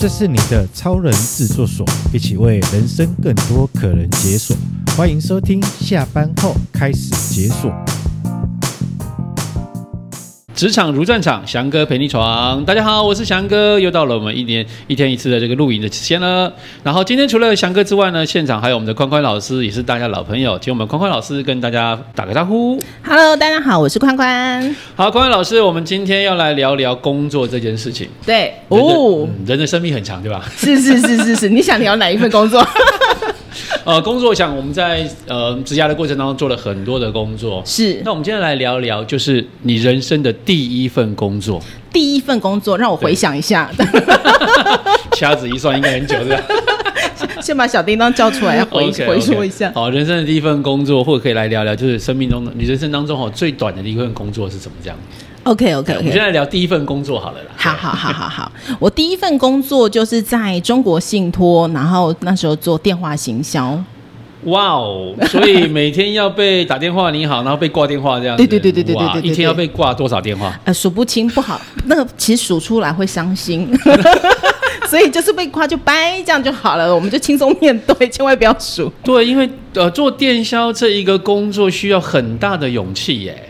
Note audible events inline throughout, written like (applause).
这是你的超人制作所，一起为人生更多可能解锁。欢迎收听，下班后开始解锁。职场如战场，翔哥陪你闯。大家好，我是翔哥，又到了我们一年一天一次的这个录影的时间了。然后今天除了翔哥之外呢，现场还有我们的宽宽老师，也是大家老朋友，请我们宽宽老师跟大家打个招呼。Hello，大家好，我是宽宽。好，宽宽老师，我们今天要来聊聊工作这件事情。对，哦、嗯，人的生命很长，对吧？是是是是是，你想聊哪一份工作？(laughs) (laughs) 呃，工作想我们在呃职涯的过程当中做了很多的工作，是。那我们今天来聊聊，就是你人生的第一份工作。第一份工作，让我回想一下。(laughs) 掐指一算，应该很久，是吧？先把小叮当叫出来，要回 okay, okay. 回说一下。好，人生的第一份工作，或者可以来聊聊，就是生命中的你人生当中哦最短的第一份工作是怎么这样？OK OK，, okay. 我们现在聊第一份工作好了啦。好好好好好，(laughs) 我第一份工作就是在中国信托，然后那时候做电话行销。哇哦，所以每天要被打电话你好，然后被挂电话这样子。对对对对对对对，一天要被挂多少电话？呃，数不清，不好。那个其实数出来会伤心，(laughs) 所以就是被夸就掰，这样就好了，我们就轻松面对，千万不要数。对，因为呃，做电销这一个工作需要很大的勇气耶。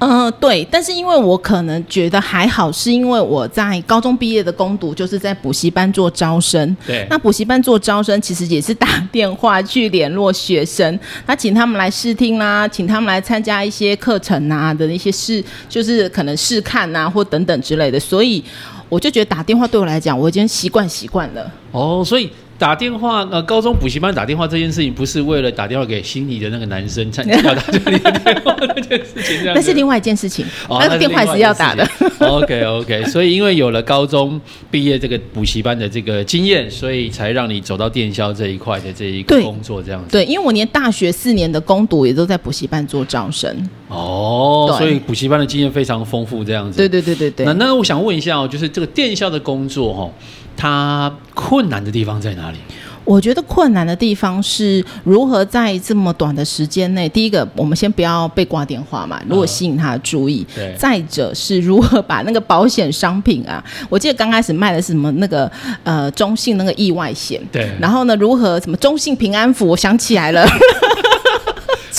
嗯、呃，对，但是因为我可能觉得还好，是因为我在高中毕业的攻读就是在补习班做招生。对，那补习班做招生其实也是打 (laughs) 电话去联络学生，他请他们来试听啦、啊，请他们来参加一些课程啊的那些试，就是可能试看啊或等等之类的，所以我就觉得打电话对我来讲，我已经习惯习惯了。哦，所以。打电话呃，高中补习班打电话这件事情，不是为了打电话给心仪的那个男生 (laughs) 才 (laughs) 打这里的电话那件事情，那是另外一件事情。哦，那个电话是要打的。OK OK，所以因为有了高中毕业这个补习班的这个经验，所以才让你走到电销这一块的这一个工作这样子。对，因为我连大学四年的攻读也都在补习班做招生。哦，所以补习班的经验非常丰富这样子。对对对对对。那那我想问一下哦，就是这个电销的工作哈、哦。它困难的地方在哪里？我觉得困难的地方是如何在这么短的时间内，第一个，我们先不要被挂电话嘛，如果吸引他的注意；呃、对，再者是如何把那个保险商品啊，(laughs) 我记得刚开始卖的是什么那个呃中信那个意外险，对，然后呢，如何什么中信平安符，我想起来了。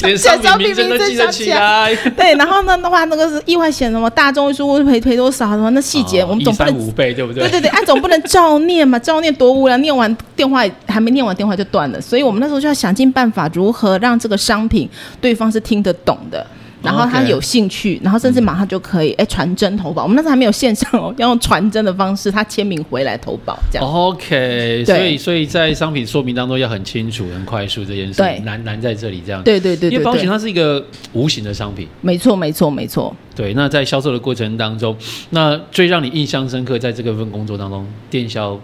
连商品名称都记得起来，(laughs) 对，然后呢的话，那个是意外险什么大众说赔赔多少什么那细节，我们总不能五倍对不对？对对对，按总不能照念嘛，照念多无聊，念完电话还没念完电话就断了，所以我们那时候就要想尽办法，如何让这个商品对方是听得懂的。然后他有兴趣然后甚至马上就可以哎传真投保。我们那时候还没有线上哦，要用传真的方式，他签名回来投保这样。OK，所以所以在商品说明当中要很清楚、很快速这件事，对，难难在这里这样。对对对，对，因为保险它是一个无形的商品。没错没错没错。对，那在销售的过程当中，那最让你印象深刻，在这个份工作当中，电销。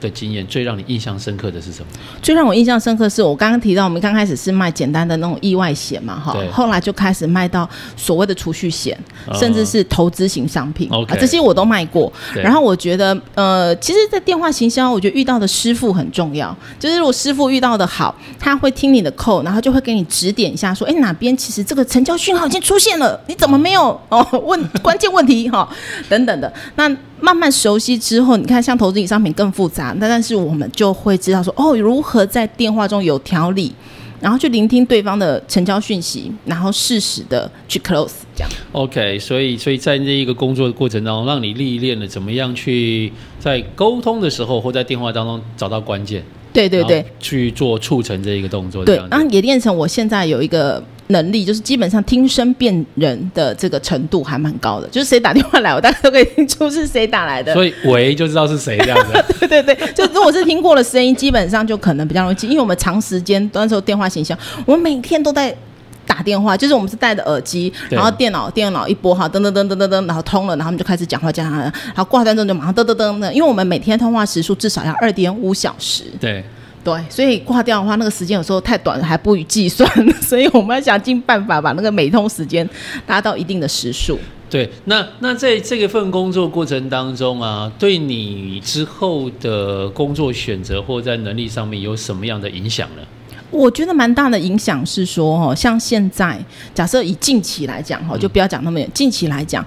的经验最让你印象深刻的是什么？最让我印象深刻是我刚刚提到，我们刚开始是卖简单的那种意外险嘛，哈，后来就开始卖到所谓的储蓄险，甚至是投资型商品，uh, okay, 啊，这些我都卖过。然后我觉得，呃，其实，在电话行销，我觉得遇到的师傅很重要。就是如果师傅遇到的好，他会听你的 call，然后就会给你指点一下，说，哎，哪边其实这个成交讯号已经出现了，你怎么没有哦？问关键问题哈，等等的。那慢慢熟悉之后，你看像投资型商品更复杂，那但是我们就会知道说哦，如何在电话中有条理，然后去聆听对方的成交讯息，然后适时的去 close 这样。OK，所以所以在这一个工作的过程当中，让你历练了怎么样去在沟通的时候或在电话当中找到关键。对对对，去做促成这一个动作。对，然后也练成我现在有一个。能力就是基本上听声辨人的这个程度还蛮高的，就是谁打电话来，我大概都可以听出是谁打来的。所以喂就知道是谁这样子。(laughs) 对对对，就如果是听过了声音，基本上就可能比较容易记，因为我们长时间那时候电话形象，我们每天都在打电话，就是我们是戴着耳机，然后电脑电脑一拨哈，噔噔噔噔噔噔，然后通了，然后我们就开始讲话讲，然后挂断之后就马上噔噔噔的，因为我们每天通话时数至少要二点五小时。对。对，所以挂掉的话，那个时间有时候太短了，还不予计算，(laughs) 所以我们要想尽办法把那个每通时间达到一定的时数。对，那那在这个份工作过程当中啊，对你之后的工作选择或在能力上面有什么样的影响呢？我觉得蛮大的影响是说，哦，像现在假设以近期来讲，哈，就不要讲那么远，近期来讲，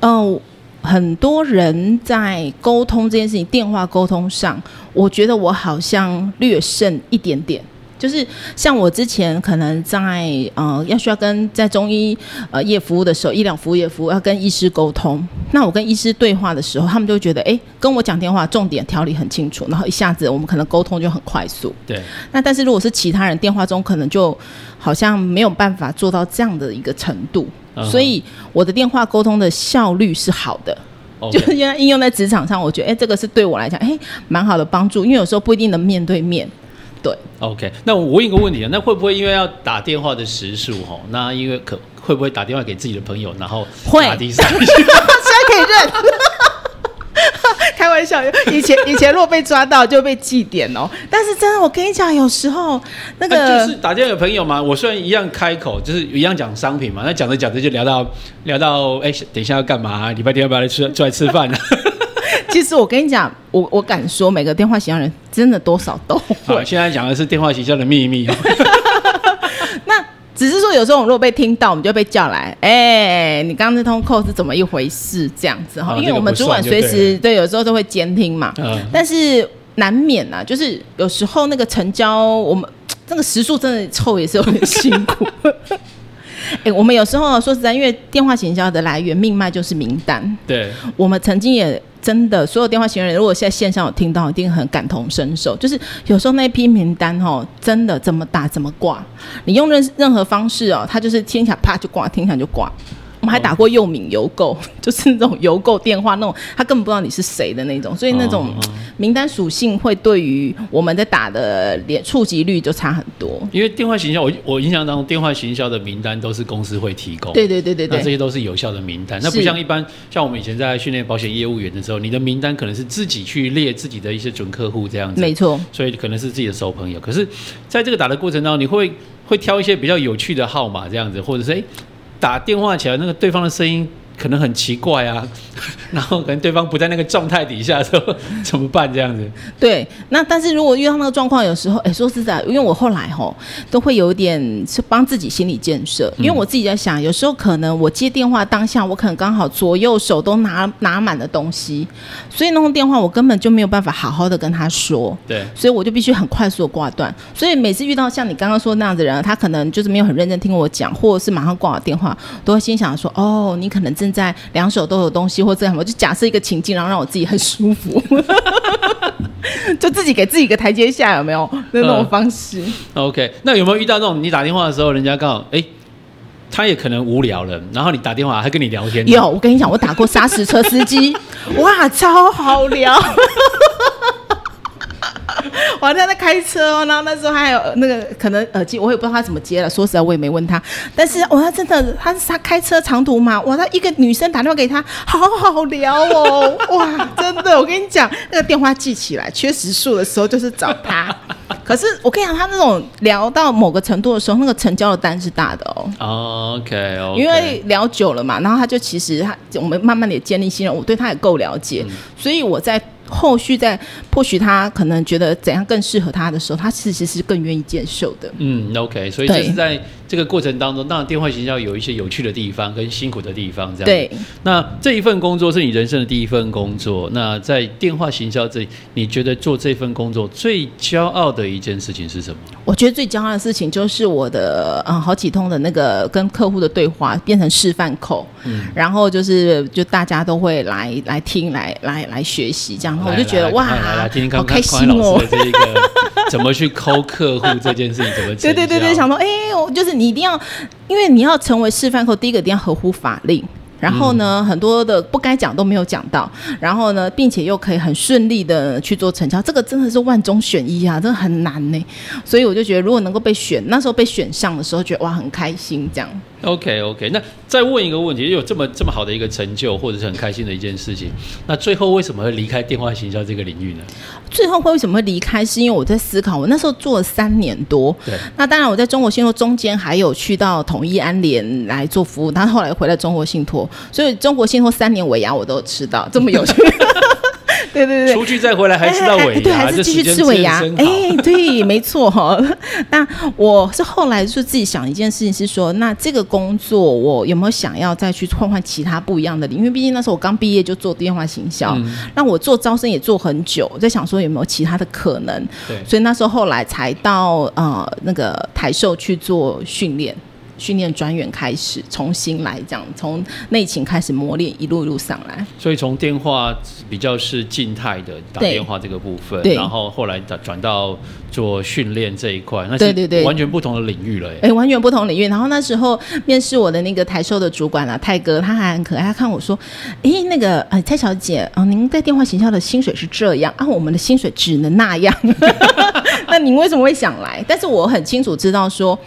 嗯、呃。很多人在沟通这件事情，电话沟通上，我觉得我好像略胜一点点。就是像我之前可能在呃要需要跟在中医呃业服务的时候，医疗服务业服务要跟医师沟通，那我跟医师对话的时候，他们就觉得哎，跟我讲电话重点条理很清楚，然后一下子我们可能沟通就很快速。对。那但是如果是其他人电话中，可能就好像没有办法做到这样的一个程度，嗯、所以我的电话沟通的效率是好的。就是 (laughs) 应该应用在职场上，我觉得哎，这个是对我来讲哎蛮好的帮助，因为有时候不一定能面对面。对，OK，那我问一个问题啊，那会不会因为要打电话的时数哈，那因为可会不会打电话给自己的朋友，然后会打第三？会，(laughs) 现在可以认，开玩笑，以前以前如果被抓到就被记点哦。但是真的，我跟你讲，有时候那个、啊、就是打电话给朋友嘛，我虽然一样开口，就是一样讲商品嘛，那讲着讲着就聊到聊到，哎，等一下要干嘛？礼拜天要不要来吃出来吃饭呢？(laughs) 其实我跟你讲，我我敢说，每个电话形象人真的多少都现在讲的是电话形象的秘密。那只是说，有时候我们如果被听到，我们就被叫来，哎、欸，你刚刚那通 call 是怎么一回事？这样子哈，因为我们主管随时对，有时候都会监听嘛。嗯。但是难免呐、啊，就是有时候那个成交，我们这个时数真的凑也是有点辛苦。(laughs) 哎、欸，我们有时候说实在，因为电话行销的来源命脉就是名单。对。我们曾经也。真的，所有电话行人，如果现在线上有听到，一定很感同身受。就是有时候那批名单哦，真的怎么打怎么挂，你用任任何方式哦，他就是听起来啪就挂，听起来就挂。我们还打过诱敏邮购，(laughs) 就是那种邮购电话那种，他根本不知道你是谁的那种，所以那种名单属性会对于我们在打的连触及率就差很多。因为电话行销，我我印象当中电话行销的名单都是公司会提供，对对对对对，那这些都是有效的名单。那不像一般像我们以前在训练保险业务员的时候，你的名单可能是自己去列自己的一些准客户这样子，没错，所以可能是自己的熟朋友。可是在这个打的过程当中，你会会挑一些比较有趣的号码这样子，或者是哎。打电话起来，那个对方的声音可能很奇怪啊，(laughs) 然后可能对方不在那个状态底下的时候 (laughs) 怎么办？这样子。对，那但是如果遇到那个状况，有时候，哎，说实在，因为我后来吼都会有点是帮自己心理建设，因为我自己在想，有时候可能我接电话当下，我可能刚好左右手都拿拿满了东西，所以那通电话我根本就没有办法好好的跟他说。对，所以我就必须很快速的挂断。所以每次遇到像你刚刚说那样子的人，他可能就是没有很认真听我讲，或者是马上挂我电话，都会心想说，哦，你可能正在两手都有东西，或这样，我就假设一个情境，然后让我自己很舒服，(laughs) 就自己给自己一个台阶下，有没有那种方式、嗯、？OK，那有没有遇到那种你打电话的时候，人家刚好哎，他也可能无聊了，然后你打电话还跟你聊天？有，我跟你讲，我打过砂石车司机，(laughs) 哇，超好聊。(laughs) 我还在那开车哦，然后那时候还有那个可能耳机，我也不知道他怎么接了。说实在，我也没问他。但是，哇，他真的，他是他开车长途嘛？哇，他一个女生打电话给他，好好聊哦。哇，真的，我跟你讲，那个电话记起来，缺时数的时候就是找他。(laughs) 可是我跟你讲，他那种聊到某个程度的时候，那个成交的单是大的哦。Oh, OK OK。因为聊久了嘛，然后他就其实他我们慢慢的也建立信任，我对他也够了解，嗯、所以我在。后续在或许他可能觉得怎样更适合他的时候，他其实是更愿意接受的。嗯，OK，所以这是在这个过程当中，当然电话行销有一些有趣的地方跟辛苦的地方，这样。对。那这一份工作是你人生的第一份工作。那在电话行销这里，你觉得做这份工作最骄傲的一件事情是什么？我觉得最骄傲的事情就是我的嗯好几通的那个跟客户的对话变成示范口，嗯，然后就是就大家都会来来听来来来学习这样。我就觉得哇，好开心哦！这一个怎么去抠客户这件事情怎么？(laughs) 对对对对，想说哎，我就是你一定要，因为你要成为示范后，第一个一定要合乎法令。然后呢，嗯、很多的不该讲都没有讲到，然后呢，并且又可以很顺利的去做成交，这个真的是万中选一啊，真的很难呢。所以我就觉得，如果能够被选，那时候被选上的时候，觉得哇，很开心这样。OK OK，那再问一个问题，有这么这么好的一个成就，或者是很开心的一件事情，那最后为什么会离开电话行销这个领域呢？最后会为什么会离开？是因为我在思考，我那时候做了三年多，对，那当然我在中国信托中间还有去到统一安联来做服务，但后来回来中国信托，所以中国信托三年尾牙我都吃到，这么有趣。(laughs) 对对对，出去再回来还吃到尾牙，对，还是继续吃尾牙。哎，对，没错哈。那我是后来就自己想一件事情，是说，那这个工作我有没有想要再去换换其他不一样的？因为毕竟那时候我刚毕业就做电话行销，那我做招生也做很久，我在想说有没有其他的可能。对，所以那时候后来才到呃那个台寿去做训练。训练专员开始重新来讲，从内勤开始磨练，一路一路上来。所以从电话比较是静态的打电话这个部分，然后后来转转到做训练这一块，那对对对，完全不同的领域了。哎、欸，完全不同领域。然后那时候面试我的那个台售的主管啊，泰哥，他还很可爱，他看我说：“哎、欸，那个呃，蔡小姐啊、呃，您在电话行销的薪水是这样啊，我们的薪水只能那样。” (laughs) 那你为什么会想来？但是我很清楚知道说，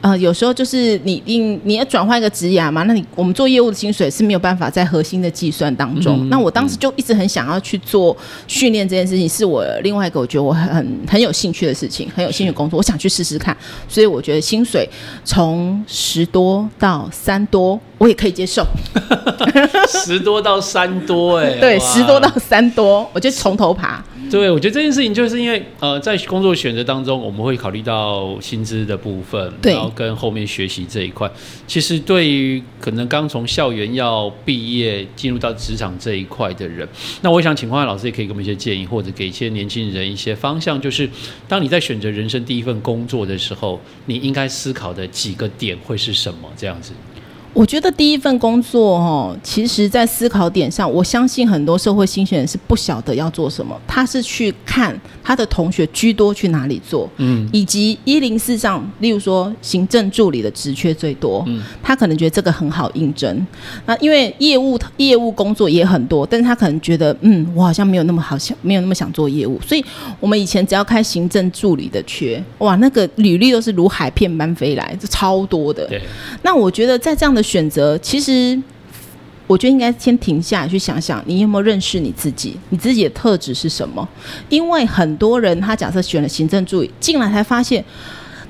呃，有时候就是。你你你要转换一个职涯嘛？那你我们做业务的薪水是没有办法在核心的计算当中。嗯、那我当时就一直很想要去做训练这件事情，是我另外一个我觉得我很很有兴趣的事情，很有兴趣的工作，我想去试试看。所以我觉得薪水从十多到三多，我也可以接受。(laughs) 十多到三多、欸，哎，对，十多到三多，我就从头爬。对，我觉得这件事情就是因为呃，在工作选择当中，我们会考虑到薪资的部分，然后跟后面学习这一块。其实对于可能刚从校园要毕业进入到职场这一块的人，那我想请匡汉老师也可以给我们一些建议，或者给一些年轻人一些方向，就是当你在选择人生第一份工作的时候，你应该思考的几个点会是什么？这样子。我觉得第一份工作哦，其实，在思考点上，我相信很多社会新鲜人是不晓得要做什么。他是去看他的同学居多去哪里做，嗯，以及一零四上，例如说行政助理的职缺最多，嗯，他可能觉得这个很好应征。那因为业务业务工作也很多，但是他可能觉得，嗯，我好像没有那么好想，没有那么想做业务。所以我们以前只要开行政助理的缺，哇，那个履历都是如海片般飞来，就超多的。对，那我觉得在这样的。选择其实，我觉得应该先停下来去想想，你有没有认识你自己？你自己的特质是什么？因为很多人他假设选了行政助理进来，才发现。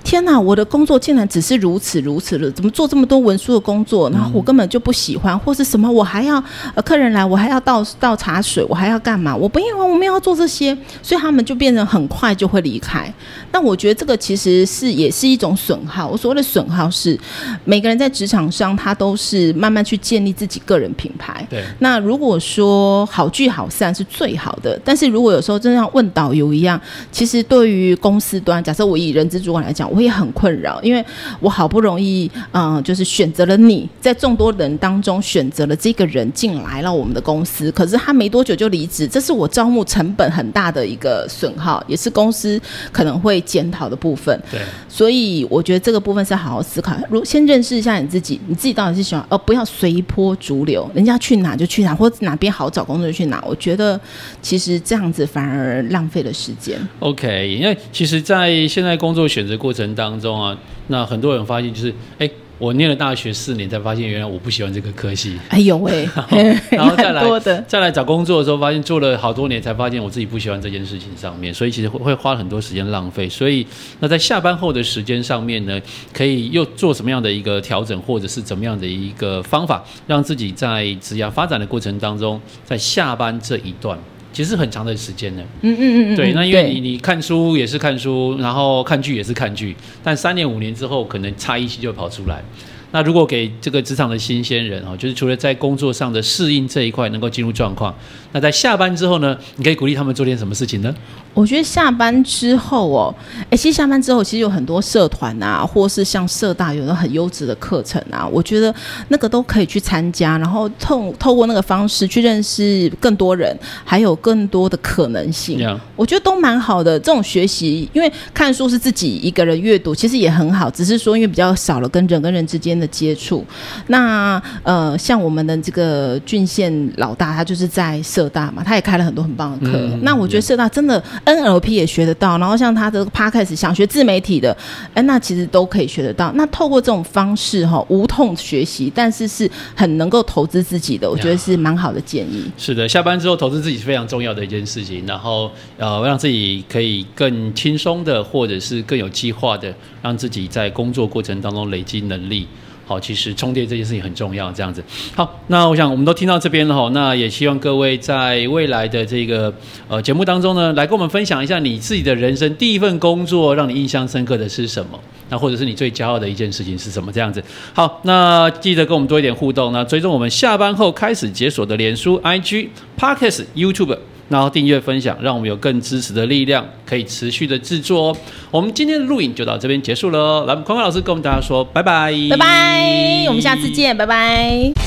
天哪，我的工作竟然只是如此如此了，怎么做这么多文书的工作？然后我根本就不喜欢，或是什么？我还要呃客人来，我还要倒倒茶水，我还要干嘛？我不因为我们要做这些，所以他们就变成很快就会离开。那我觉得这个其实是也是一种损耗。我所谓的损耗是，每个人在职场上他都是慢慢去建立自己个人品牌。对。那如果说好聚好散是最好的，但是如果有时候真的像问导游一样，其实对于公司端，假设我以人资主管来讲。我也很困扰，因为我好不容易，嗯、呃，就是选择了你，在众多人当中选择了这个人进来了我们的公司，可是他没多久就离职，这是我招募成本很大的一个损耗，也是公司可能会检讨的部分。对，所以我觉得这个部分是好好思考，如先认识一下你自己，你自己到底是喜欢，而不要随波逐流，人家去哪就去哪，或者哪边好找工作就去哪。我觉得其实这样子反而浪费了时间。OK，因为其实，在现在工作选择过程。当中啊，那很多人发现就是，哎，我念了大学四年，才发现原来我不喜欢这个科系。哎呦喂，(laughs) 然后再来再来找工作的时候，发现做了好多年，才发现我自己不喜欢这件事情上面，所以其实会会花很多时间浪费。所以那在下班后的时间上面呢，可以又做什么样的一个调整，或者是怎么样的一个方法，让自己在职业发展的过程当中，在下班这一段。其实很长的时间呢，嗯嗯嗯，对，那因为你你看书也是看书，然后看剧也是看剧，但三年五年之后，可能差异性就会跑出来。那如果给这个职场的新鲜人啊，就是除了在工作上的适应这一块能够进入状况，那在下班之后呢，你可以鼓励他们做点什么事情呢？我觉得下班之后哦，哎，其实下班之后其实有很多社团啊，或是像社大有的很优质的课程啊，我觉得那个都可以去参加，然后透透过那个方式去认识更多人，还有更多的可能性。我觉得都蛮好的。这种学习，因为看书是自己一个人阅读，其实也很好，只是说因为比较少了跟人跟人之间的。接触，那呃，像我们的这个郡县老大，他就是在社大嘛，他也开了很多很棒的课。嗯、那我觉得社大真的 NLP 也学得到，然后像他的 Podcast 想学自媒体的，哎，那其实都可以学得到。那透过这种方式哈，无痛学习，但是是很能够投资自己的，我觉得是蛮好的建议。是的，下班之后投资自己是非常重要的一件事情，然后呃，让自己可以更轻松的，或者是更有计划的，让自己在工作过程当中累积能力。好，其实充电这件事情很重要。这样子，好，那我想我们都听到这边了哈，那也希望各位在未来的这个呃节目当中呢，来跟我们分享一下你自己的人生第一份工作让你印象深刻的是什么？那或者是你最骄傲的一件事情是什么？这样子，好，那记得跟我们多一点互动。那追踪我们下班后开始解锁的脸书、IG、Podcast、YouTube。然后订阅分享，让我们有更支持的力量，可以持续的制作哦。我们今天的录影就到这边结束了。来，宽宽老师跟我们大家说拜拜，拜拜，我们下次见，拜拜。